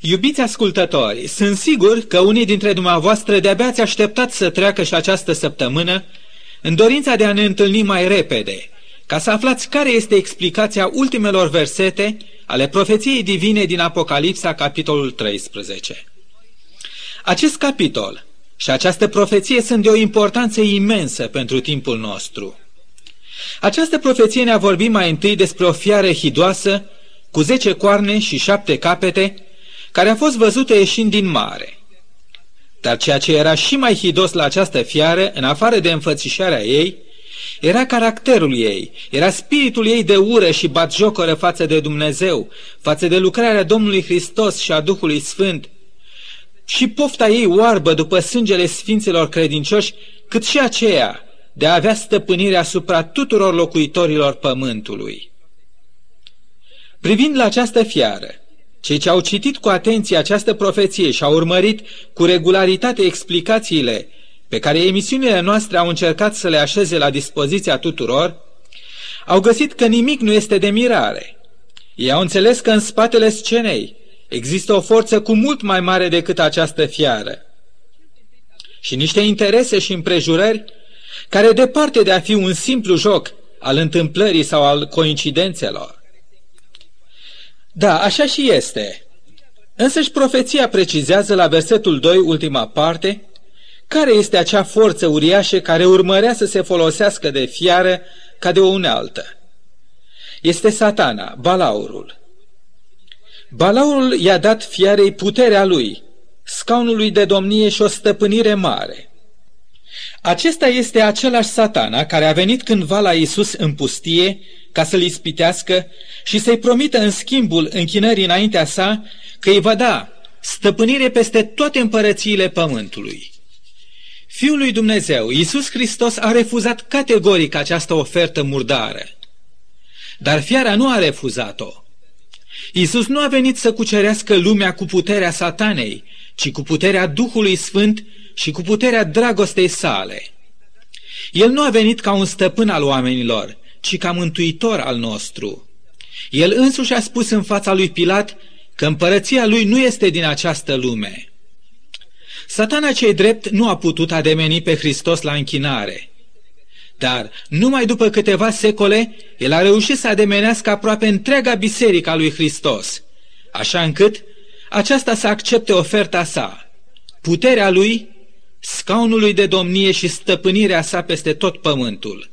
Iubiți ascultători, sunt sigur că unii dintre dumneavoastră de-abia ați așteptat să treacă și această săptămână în dorința de a ne întâlni mai repede, ca să aflați care este explicația ultimelor versete ale profeției divine din Apocalipsa, capitolul 13. Acest capitol și această profeție sunt de o importanță imensă pentru timpul nostru. Această profeție ne-a vorbit mai întâi despre o fiară hidoasă, cu zece coarne și șapte capete, care a fost văzută ieșind din mare. Dar ceea ce era și mai hidos la această fiară, în afară de înfățișarea ei, era caracterul ei, era spiritul ei de ură și batjocoră față de Dumnezeu, față de lucrarea Domnului Hristos și a Duhului Sfânt, și pofta ei oarbă după sângele sfinților credincioși, cât și aceea de a avea stăpânire asupra tuturor locuitorilor pământului. Privind la această fiară, cei ce au citit cu atenție această profeție și au urmărit cu regularitate explicațiile pe care emisiunile noastre au încercat să le așeze la dispoziția tuturor, au găsit că nimic nu este de mirare. Ei au înțeles că în spatele scenei există o forță cu mult mai mare decât această fiară și niște interese și împrejurări care, departe de a fi un simplu joc al întâmplării sau al coincidențelor, da, așa și este. Însăși profeția precizează la versetul 2, ultima parte, care este acea forță uriașă care urmărea să se folosească de fiară ca de o unealtă. Este satana, balaurul. Balaurul i-a dat fiarei puterea lui, scaunului de domnie și o stăpânire mare. Acesta este același satana care a venit cândva la Isus în pustie ca să-l ispitească și să-i promită în schimbul închinării înaintea sa că îi va da stăpânire peste toate împărățiile pământului. Fiul lui Dumnezeu, Iisus Hristos, a refuzat categoric această ofertă murdară. Dar fiara nu a refuzat-o. Iisus nu a venit să cucerească lumea cu puterea satanei, ci cu puterea Duhului Sfânt și cu puterea dragostei sale. El nu a venit ca un stăpân al oamenilor, ci ca mântuitor al nostru. El însuși a spus în fața lui Pilat că împărăția lui nu este din această lume. Satana cei drept nu a putut ademeni pe Hristos la închinare. Dar, numai după câteva secole, el a reușit să ademenească aproape întreaga biserică a lui Hristos, așa încât aceasta să accepte oferta sa, puterea lui, scaunului de domnie și stăpânirea sa peste tot pământul.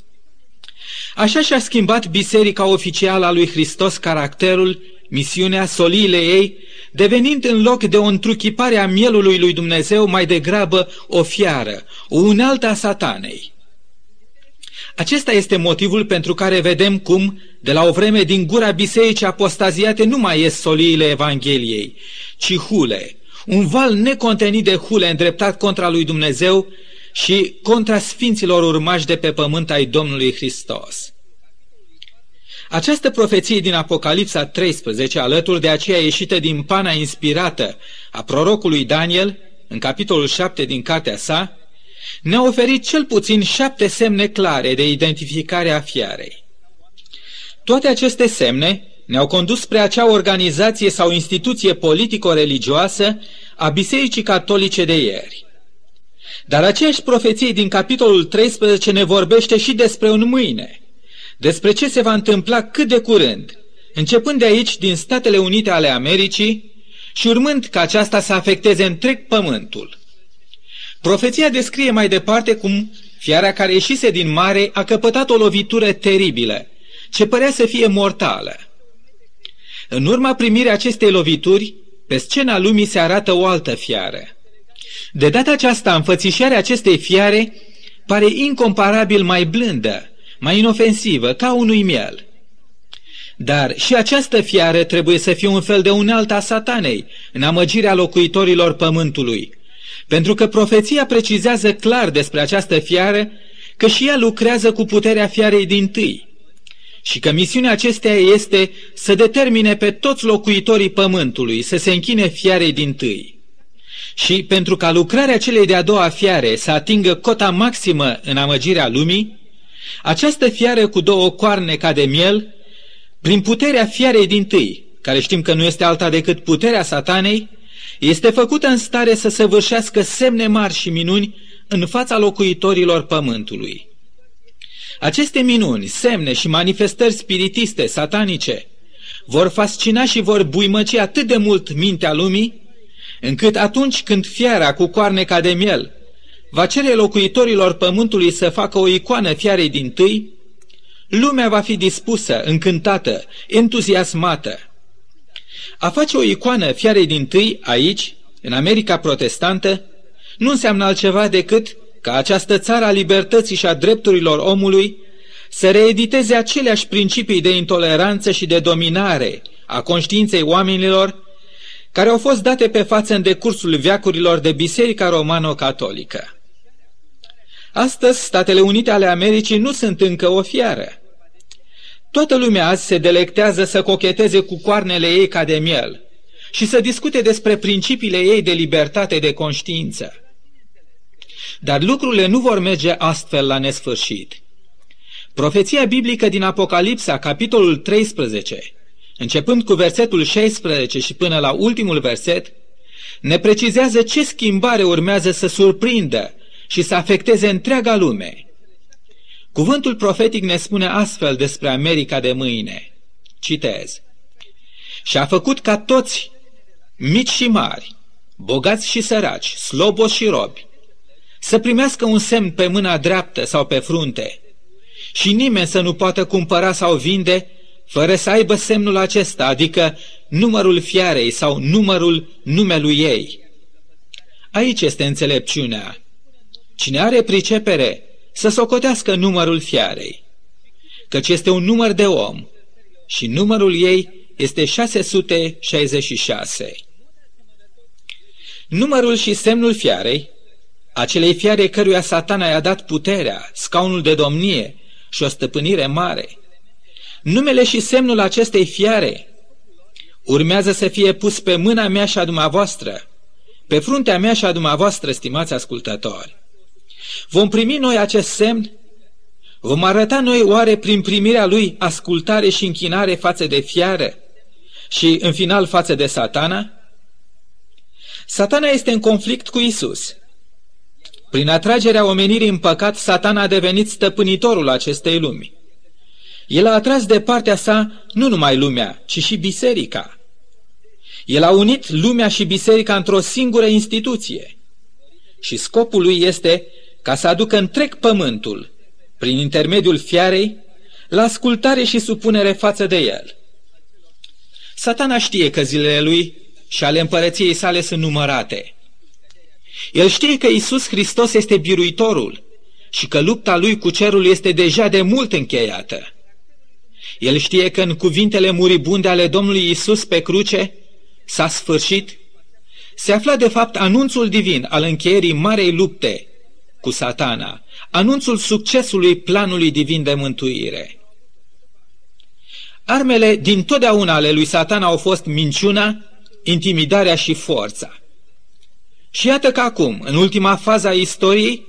Așa și-a schimbat biserica oficială a lui Hristos caracterul, misiunea, soliile ei, devenind în loc de o întruchipare a mielului lui Dumnezeu mai degrabă o fiară, o unealtă a satanei. Acesta este motivul pentru care vedem cum, de la o vreme din gura bisericii apostaziate, nu mai ies soliile Evangheliei, ci hule, un val necontenit de hule îndreptat contra lui Dumnezeu și contra sfinților urmași de pe pământ ai Domnului Hristos. Această profeție din Apocalipsa 13, alături de aceea ieșită din pana inspirată a prorocului Daniel, în capitolul 7 din cartea sa, ne-a oferit cel puțin șapte semne clare de identificare a fiarei. Toate aceste semne ne-au condus spre acea organizație sau instituție politico-religioasă a Bisericii Catolice de ieri. Dar aceeași profeție din capitolul 13 ne vorbește și despre un mâine, despre ce se va întâmpla cât de curând, începând de aici din Statele Unite ale Americii și urmând ca aceasta să afecteze întreg pământul. Profeția descrie mai departe cum fiara care ieșise din mare a căpătat o lovitură teribilă, ce părea să fie mortală. În urma primirii acestei lovituri, pe scena lumii se arată o altă fiară. De data aceasta, înfățișarea acestei fiare pare incomparabil mai blândă, mai inofensivă, ca unui miel. Dar și această fiară trebuie să fie un fel de unealtă a satanei, în amăgirea locuitorilor pământului, pentru că profeția precizează clar despre această fiară că și ea lucrează cu puterea fiarei din tâi și că misiunea acesteia este să determine pe toți locuitorii pământului să se închine fiarei din tâi. Și pentru ca lucrarea celei de-a doua fiare să atingă cota maximă în amăgirea lumii, această fiară cu două coarne ca de miel, prin puterea fiarei din tâi, care știm că nu este alta decât puterea satanei, este făcută în stare să săvârșească semne mari și minuni în fața locuitorilor pământului. Aceste minuni, semne și manifestări spiritiste, satanice, vor fascina și vor buimăci atât de mult mintea lumii, încât atunci când fiara cu coarne ca de miel va cere locuitorilor pământului să facă o icoană fiarei din tâi, lumea va fi dispusă, încântată, entuziasmată. A face o icoană fiarei din tâi aici, în America protestantă, nu înseamnă altceva decât ca această țară a libertății și a drepturilor omului să reediteze aceleași principii de intoleranță și de dominare a conștiinței oamenilor care au fost date pe față în decursul veacurilor de Biserica Romano-Catolică. Astăzi, Statele Unite ale Americii nu sunt încă o fiară. Toată lumea azi se delectează să cocheteze cu coarnele ei ca de miel și să discute despre principiile ei de libertate de conștiință. Dar lucrurile nu vor merge astfel la nesfârșit. Profeția biblică din Apocalipsa, capitolul 13, începând cu versetul 16 și până la ultimul verset, ne precizează ce schimbare urmează să surprindă și să afecteze întreaga lume. Cuvântul profetic ne spune astfel despre America de mâine. Citez. Și a făcut ca toți, mici și mari, bogați și săraci, slobos și robi, să primească un semn pe mâna dreaptă sau pe frunte, și nimeni să nu poată cumpăra sau vinde fără să aibă semnul acesta, adică numărul fiarei sau numărul numelui ei. Aici este înțelepciunea. Cine are pricepere, să socotească numărul fiarei, căci este un număr de om și numărul ei este 666. Numărul și semnul fiarei, acelei fiare căruia satana i-a dat puterea, scaunul de domnie și o stăpânire mare, numele și semnul acestei fiare urmează să fie pus pe mâna mea și a dumneavoastră, pe fruntea mea și a dumneavoastră, stimați ascultători. Vom primi noi acest semn? Vom arăta noi oare prin primirea lui ascultare și închinare față de fiară și în final față de satana? Satana este în conflict cu Isus. Prin atragerea omenirii în păcat, satana a devenit stăpânitorul acestei lumi. El a atras de partea sa nu numai lumea, ci și biserica. El a unit lumea și biserica într-o singură instituție. Și scopul lui este ca să aducă întreg pământul, prin intermediul fiarei, la ascultare și supunere față de el. Satana știe că zilele lui și ale împărăției sale sunt numărate. El știe că Isus Hristos este biruitorul și că lupta lui cu cerul este deja de mult încheiată. El știe că în cuvintele muribunde ale Domnului Isus pe cruce s-a sfârșit, se afla de fapt anunțul divin al încheierii marei lupte cu satana, anunțul succesului planului divin de mântuire. Armele din totdeauna ale lui satana au fost minciuna, intimidarea și forța. Și iată că acum, în ultima fază a istoriei,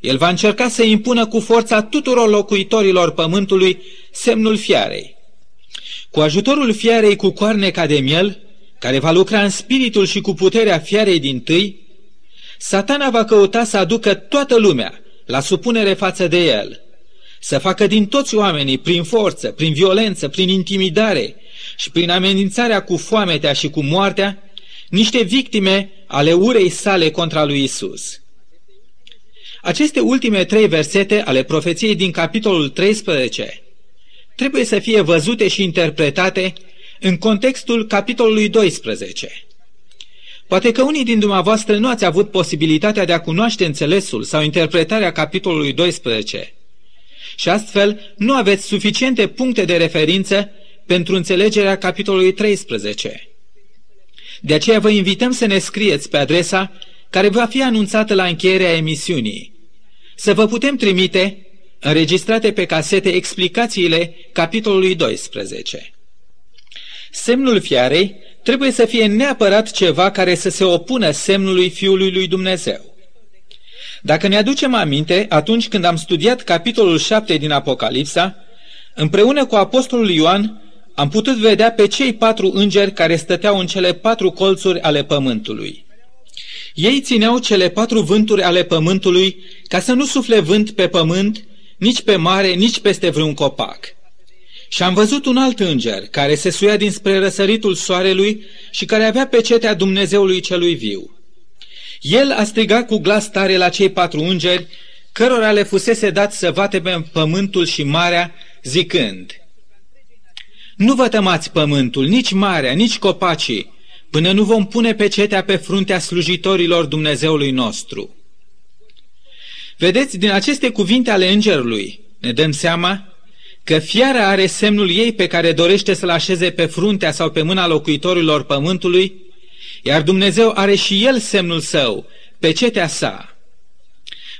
el va încerca să impună cu forța tuturor locuitorilor pământului semnul fiarei. Cu ajutorul fiarei cu coarne ca de miel, care va lucra în spiritul și cu puterea fiarei din tâi, satana va căuta să aducă toată lumea la supunere față de el, să facă din toți oamenii, prin forță, prin violență, prin intimidare și prin amenințarea cu foametea și cu moartea, niște victime ale urei sale contra lui Isus. Aceste ultime trei versete ale profeției din capitolul 13 trebuie să fie văzute și interpretate în contextul capitolului 12. Poate că unii din dumneavoastră nu ați avut posibilitatea de a cunoaște înțelesul sau interpretarea capitolului 12 și astfel nu aveți suficiente puncte de referință pentru înțelegerea capitolului 13. De aceea vă invităm să ne scrieți pe adresa care va fi anunțată la încheierea emisiunii. Să vă putem trimite înregistrate pe casete explicațiile capitolului 12. Semnul fiarei trebuie să fie neapărat ceva care să se opună semnului Fiului lui Dumnezeu. Dacă ne aducem aminte, atunci când am studiat capitolul 7 din Apocalipsa, împreună cu Apostolul Ioan, am putut vedea pe cei patru îngeri care stăteau în cele patru colțuri ale pământului. Ei țineau cele patru vânturi ale pământului ca să nu sufle vânt pe pământ, nici pe mare, nici peste vreun copac. Și am văzut un alt înger care se suia dinspre răsăritul soarelui și care avea pecetea Dumnezeului celui viu. El a strigat cu glas tare la cei patru îngeri, cărora le fusese dat să vate pe pământul și marea, zicând, Nu vă tămați pământul, nici marea, nici copacii, până nu vom pune pecetea pe fruntea slujitorilor Dumnezeului nostru. Vedeți, din aceste cuvinte ale îngerului, ne dăm seama că fiara are semnul ei pe care dorește să-l așeze pe fruntea sau pe mâna locuitorilor pământului, iar Dumnezeu are și el semnul său, pecetea sa.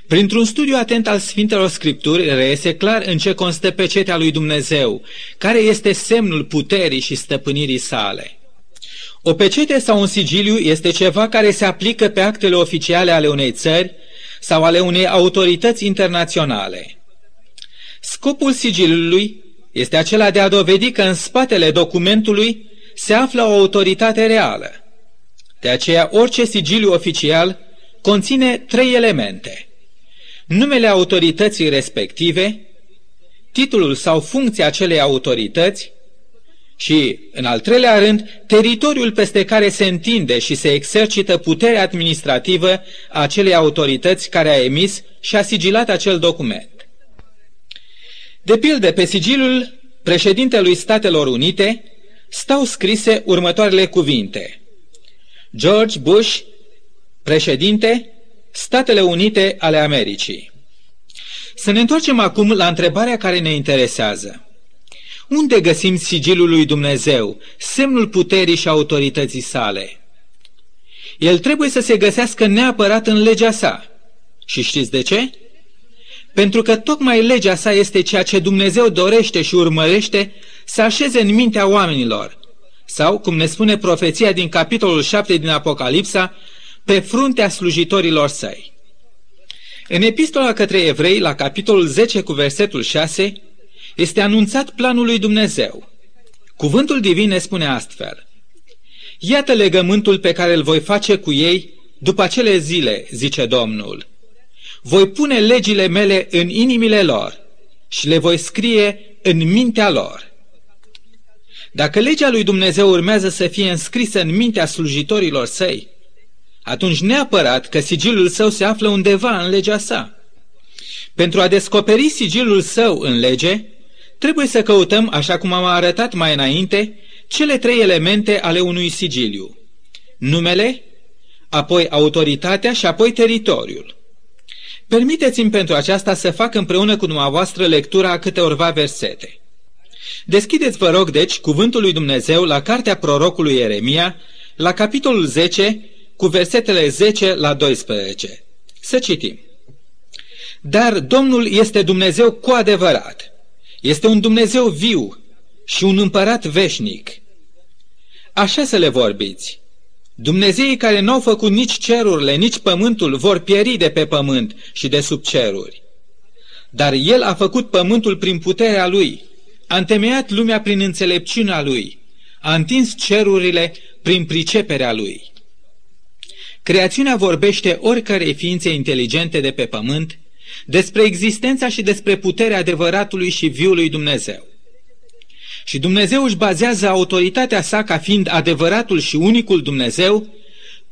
Printr-un studiu atent al Sfintelor Scripturi, reiese clar în ce constă pecetea lui Dumnezeu, care este semnul puterii și stăpânirii sale. O pecete sau un sigiliu este ceva care se aplică pe actele oficiale ale unei țări sau ale unei autorități internaționale. Scopul sigiliului este acela de a dovedi că în spatele documentului se află o autoritate reală. De aceea, orice sigiliu oficial conține trei elemente. Numele autorității respective, titlul sau funcția acelei autorități și, în al treilea rând, teritoriul peste care se întinde și se exercită puterea administrativă a acelei autorități care a emis și a sigilat acel document. De pildă, pe sigilul președintelui Statelor Unite stau scrise următoarele cuvinte. George Bush, președinte, Statele Unite ale Americii. Să ne întoarcem acum la întrebarea care ne interesează. Unde găsim sigilul lui Dumnezeu, semnul puterii și autorității sale? El trebuie să se găsească neapărat în legea sa. Și știți de ce? Pentru că tocmai legea sa este ceea ce Dumnezeu dorește și urmărește să așeze în mintea oamenilor. Sau, cum ne spune profeția din capitolul 7 din Apocalipsa, pe fruntea slujitorilor săi. În epistola către evrei, la capitolul 10 cu versetul 6, este anunțat planul lui Dumnezeu. Cuvântul divin ne spune astfel. Iată legământul pe care îl voi face cu ei după acele zile, zice Domnul. Voi pune legile mele în inimile lor și le voi scrie în mintea lor. Dacă legea lui Dumnezeu urmează să fie înscrisă în mintea slujitorilor săi, atunci neapărat că sigilul său se află undeva în legea sa. Pentru a descoperi sigilul său în lege, trebuie să căutăm, așa cum am arătat mai înainte, cele trei elemente ale unui sigiliu. Numele, apoi autoritatea și apoi teritoriul. Permiteți-mi pentru aceasta să fac împreună cu dumneavoastră lectura a câteorva versete. Deschideți, vă rog, deci, cuvântul lui Dumnezeu la cartea prorocului Ieremia, la capitolul 10, cu versetele 10 la 12. Să citim. Dar Domnul este Dumnezeu cu adevărat. Este un Dumnezeu viu și un împărat veșnic. Așa să le vorbiți. Dumnezeii care n-au făcut nici cerurile, nici pământul vor pieri de pe pământ și de sub ceruri. Dar El a făcut pământul prin puterea Lui, a întemeiat lumea prin înțelepciunea Lui, a întins cerurile prin priceperea Lui. Creațiunea vorbește oricărei ființe inteligente de pe pământ despre existența și despre puterea adevăratului și viului Dumnezeu. Și Dumnezeu își bazează autoritatea sa ca fiind adevăratul și unicul Dumnezeu,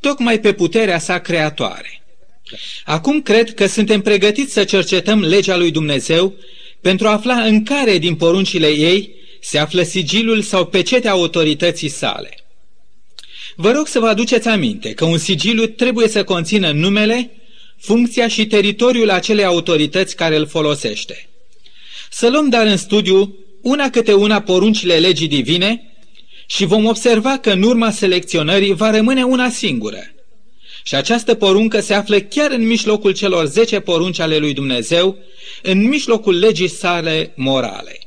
tocmai pe puterea sa creatoare. Acum cred că suntem pregătiți să cercetăm legea lui Dumnezeu pentru a afla în care din poruncile ei se află sigilul sau pecetea autorității sale. Vă rog să vă aduceți aminte că un sigiliu trebuie să conțină numele, funcția și teritoriul acelei autorități care îl folosește. Să luăm dar în studiu una câte una poruncile legii divine și vom observa că în urma selecționării va rămâne una singură. Și această poruncă se află chiar în mijlocul celor zece porunci ale lui Dumnezeu, în mijlocul legii sale morale.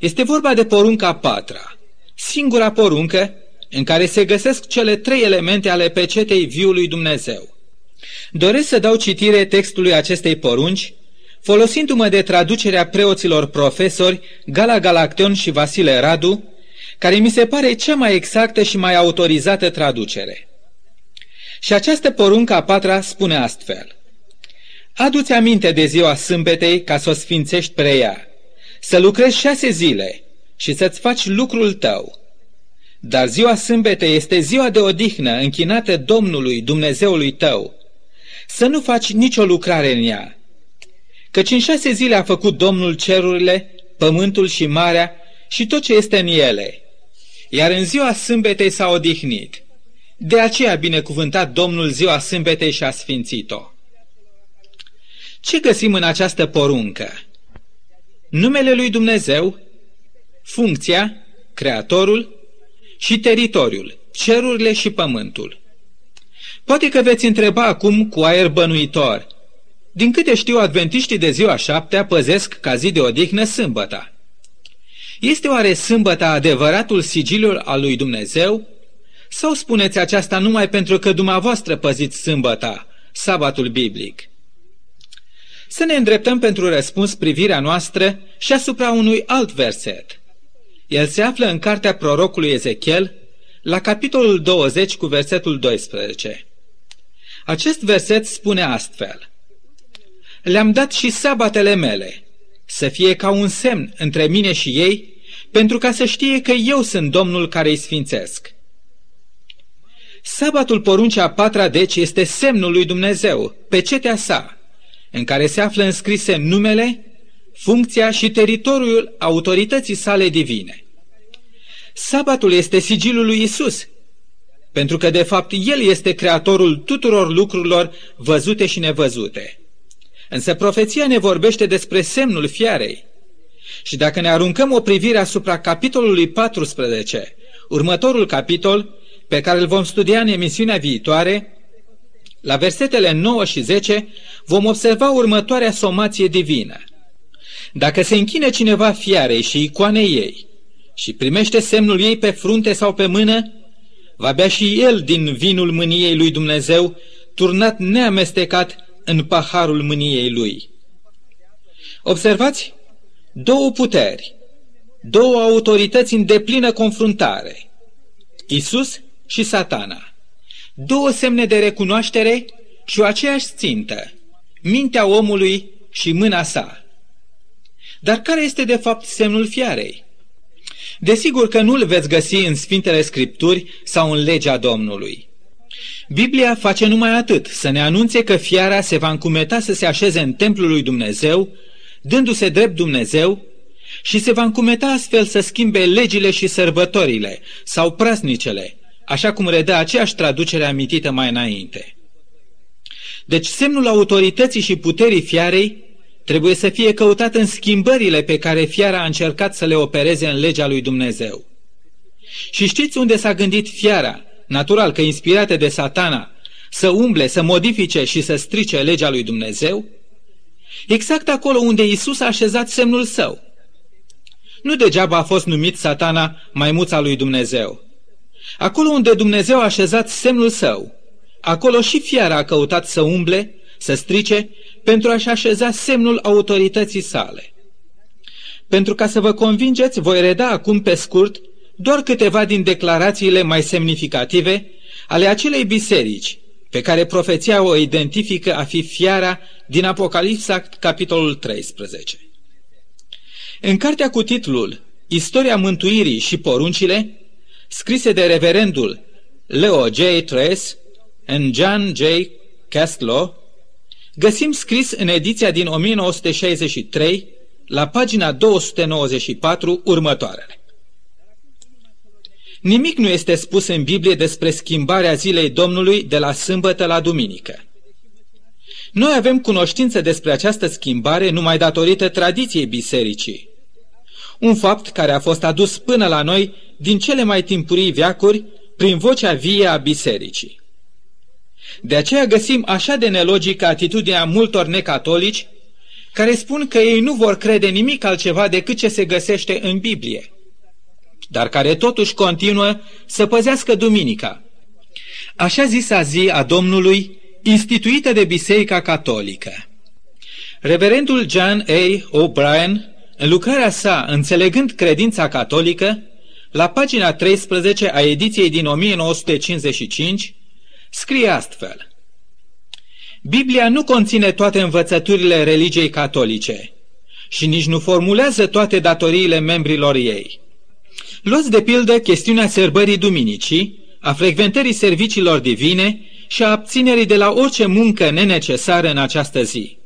Este vorba de porunca patra, singura poruncă în care se găsesc cele trei elemente ale pecetei viului Dumnezeu. Doresc să dau citire textului acestei porunci, folosindu-mă de traducerea preoților profesori Gala Galacteon și Vasile Radu, care mi se pare cea mai exactă și mai autorizată traducere. Și această poruncă a patra spune astfel. Adu-ți aminte de ziua sâmbetei ca să o sfințești pre ea, să lucrezi șase zile și să-ți faci lucrul tău. Dar ziua sâmbetei este ziua de odihnă închinată Domnului Dumnezeului tău. Să nu faci nicio lucrare în ea. Căci în șase zile a făcut Domnul cerurile, pământul și marea și tot ce este în ele. Iar în ziua sâmbetei s-a odihnit. De aceea a binecuvântat Domnul ziua sâmbetei și a sfințit-o. Ce găsim în această poruncă? Numele lui Dumnezeu, funcția, creatorul și teritoriul, cerurile și pământul. Poate că veți întreba acum cu aer bănuitor. Din câte știu, adventiștii de ziua șaptea păzesc ca zi de odihnă sâmbăta. Este oare sâmbăta adevăratul sigiliul al lui Dumnezeu? Sau spuneți aceasta numai pentru că dumneavoastră păziți sâmbăta, sabatul biblic? Să ne îndreptăm pentru răspuns privirea noastră și asupra unui alt verset. El se află în cartea prorocului Ezechiel, la capitolul 20 cu versetul 12. Acest verset spune astfel. Le-am dat și sabatele mele, să fie ca un semn între mine și ei, pentru ca să știe că eu sunt Domnul care îi sfințesc. Sabatul poruncea a patra, deci, este semnul lui Dumnezeu, pecetea sa, în care se află înscrise numele, funcția și teritoriul autorității sale divine. Sabatul este sigilul lui Isus, pentru că de fapt El este creatorul tuturor lucrurilor văzute și nevăzute. Însă profeția ne vorbește despre semnul fiarei. Și dacă ne aruncăm o privire asupra capitolului 14, următorul capitol, pe care îl vom studia în emisiunea viitoare, la versetele 9 și 10 vom observa următoarea somație divină. Dacă se închine cineva fiarei și icoanei ei și primește semnul ei pe frunte sau pe mână, va bea și el din vinul mâniei lui Dumnezeu, turnat neamestecat în paharul mâniei lui. Observați două puteri, două autorități în deplină confruntare, Isus și satana două semne de recunoaștere și o aceeași țintă, mintea omului și mâna sa. Dar care este de fapt semnul fiarei? Desigur că nu-l veți găsi în Sfintele Scripturi sau în legea Domnului. Biblia face numai atât, să ne anunțe că fiara se va încumeta să se așeze în templul lui Dumnezeu, dându-se drept Dumnezeu, și se va încumeta astfel să schimbe legile și sărbătorile sau prasnicele, așa cum redă aceeași traducere amintită mai înainte. Deci semnul autorității și puterii fiarei trebuie să fie căutat în schimbările pe care fiara a încercat să le opereze în legea lui Dumnezeu. Și știți unde s-a gândit fiara, natural că inspirată de satana, să umble, să modifice și să strice legea lui Dumnezeu? Exact acolo unde Isus a așezat semnul său. Nu degeaba a fost numit satana maimuța lui Dumnezeu. Acolo unde Dumnezeu a așezat semnul său, acolo și fiara a căutat să umble, să strice, pentru a-și așeza semnul autorității sale. Pentru ca să vă convingeți, voi reda acum pe scurt doar câteva din declarațiile mai semnificative ale acelei biserici pe care profeția o identifică a fi fiara din Apocalipsa, capitolul 13. În cartea cu titlul Istoria mântuirii și poruncile, scrise de reverendul Leo J. Trace în John J. Castlo, găsim scris în ediția din 1963, la pagina 294, următoarele. Nimic nu este spus în Biblie despre schimbarea zilei Domnului de la sâmbătă la duminică. Noi avem cunoștință despre această schimbare numai datorită tradiției bisericii, un fapt care a fost adus până la noi din cele mai timpurii veacuri prin vocea vie a bisericii. De aceea găsim așa de nelogică atitudinea multor necatolici care spun că ei nu vor crede nimic altceva decât ce se găsește în Biblie, dar care totuși continuă să păzească duminica. Așa zisa zi a Domnului, instituită de Biserica Catolică. Reverendul John A. O'Brien în lucrarea sa, înțelegând credința catolică, la pagina 13 a ediției din 1955, scrie astfel. Biblia nu conține toate învățăturile religiei catolice și nici nu formulează toate datoriile membrilor ei. Luați de pildă chestiunea sărbării duminicii, a frecventării serviciilor divine și a abținerii de la orice muncă nenecesară în această zi.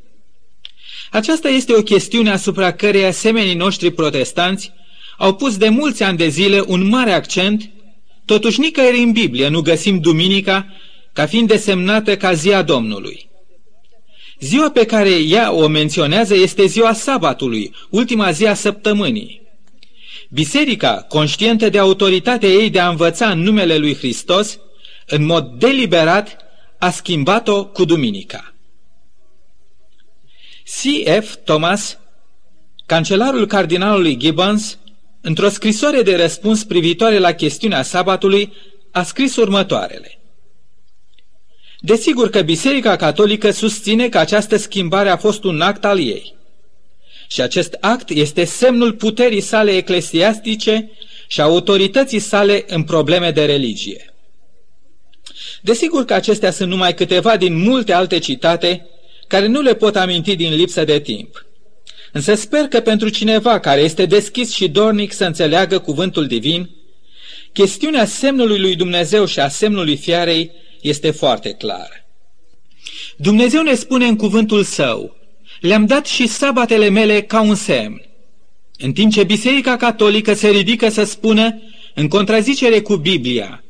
Aceasta este o chestiune asupra căreia semenii noștri protestanți au pus de mulți ani de zile un mare accent, totuși nicăieri în Biblie nu găsim duminica ca fiind desemnată ca ziua Domnului. Ziua pe care ea o menționează este ziua sabatului, ultima zi a săptămânii. Biserica, conștientă de autoritatea ei de a învăța în numele lui Hristos, în mod deliberat, a schimbat-o cu duminica. C.F. Thomas, cancelarul cardinalului Gibbons, într-o scrisoare de răspuns privitoare la chestiunea sabatului, a scris următoarele. Desigur că Biserica Catolică susține că această schimbare a fost un act al ei. Și acest act este semnul puterii sale eclesiastice și autorității sale în probleme de religie. Desigur că acestea sunt numai câteva din multe alte citate care nu le pot aminti din lipsă de timp. Însă sper că pentru cineva care este deschis și dornic să înțeleagă cuvântul divin, chestiunea semnului lui Dumnezeu și a semnului fiarei este foarte clară. Dumnezeu ne spune în cuvântul său, le-am dat și sabatele mele ca un semn. În timp ce Biserica Catolică se ridică să spună, în contrazicere cu Biblia,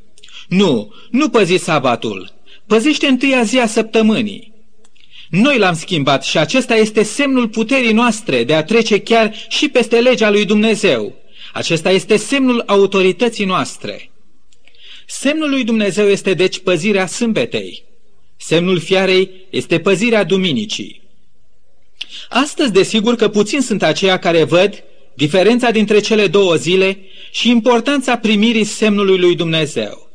nu, nu păzi sabatul, păzește întâia zi a săptămânii. Noi l-am schimbat și acesta este semnul puterii noastre de a trece chiar și peste legea lui Dumnezeu. Acesta este semnul autorității noastre. Semnul lui Dumnezeu este deci păzirea sâmbetei. Semnul fiarei este păzirea duminicii. Astăzi, desigur că puțin sunt aceia care văd diferența dintre cele două zile și importanța primirii semnului lui Dumnezeu.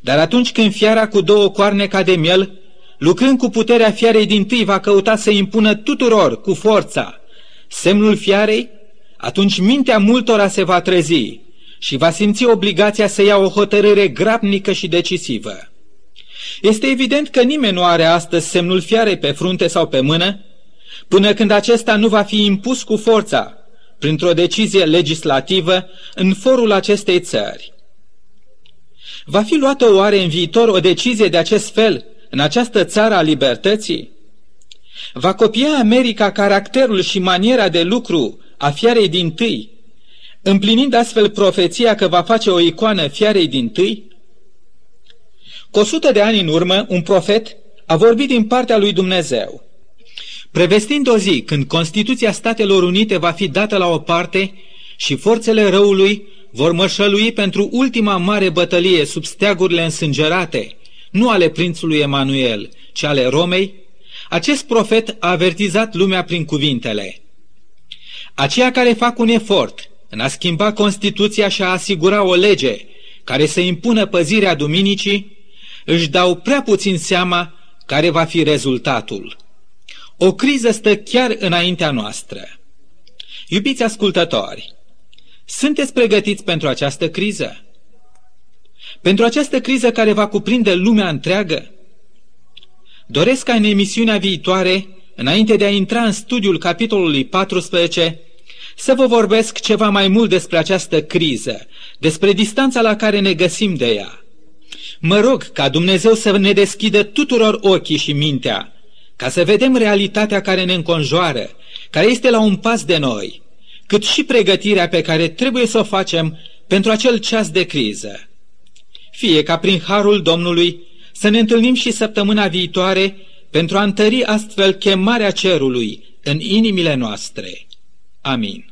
Dar atunci când fiara cu două coarne ca de miel lucrând cu puterea fiarei din tâi, va căuta să impună tuturor cu forța semnul fiarei, atunci mintea multora se va trezi și va simți obligația să ia o hotărâre grabnică și decisivă. Este evident că nimeni nu are astăzi semnul fiarei pe frunte sau pe mână, până când acesta nu va fi impus cu forța, printr-o decizie legislativă, în forul acestei țări. Va fi luată oare în viitor o decizie de acest fel în această țară a libertății? Va copia America caracterul și maniera de lucru a fiarei din tâi, împlinind astfel profeția că va face o icoană fiarei din tâi? Cu o sută de ani în urmă, un profet a vorbit din partea lui Dumnezeu. Prevestind o zi când Constituția Statelor Unite va fi dată la o parte și forțele răului vor mășălui pentru ultima mare bătălie sub steagurile însângerate, nu ale prințului Emanuel, ci ale Romei, acest profet a avertizat lumea prin cuvintele. Aceia care fac un efort în a schimba Constituția și a asigura o lege care să impună păzirea duminicii, își dau prea puțin seama care va fi rezultatul. O criză stă chiar înaintea noastră. Iubiți ascultători, sunteți pregătiți pentru această criză? Pentru această criză care va cuprinde lumea întreagă? Doresc ca în emisiunea viitoare, înainte de a intra în studiul capitolului 14, să vă vorbesc ceva mai mult despre această criză, despre distanța la care ne găsim de ea. Mă rog ca Dumnezeu să ne deschidă tuturor ochii și mintea, ca să vedem realitatea care ne înconjoară, care este la un pas de noi, cât și pregătirea pe care trebuie să o facem pentru acel ceas de criză fie ca prin harul Domnului să ne întâlnim și săptămâna viitoare pentru a întări astfel chemarea cerului în inimile noastre. Amin.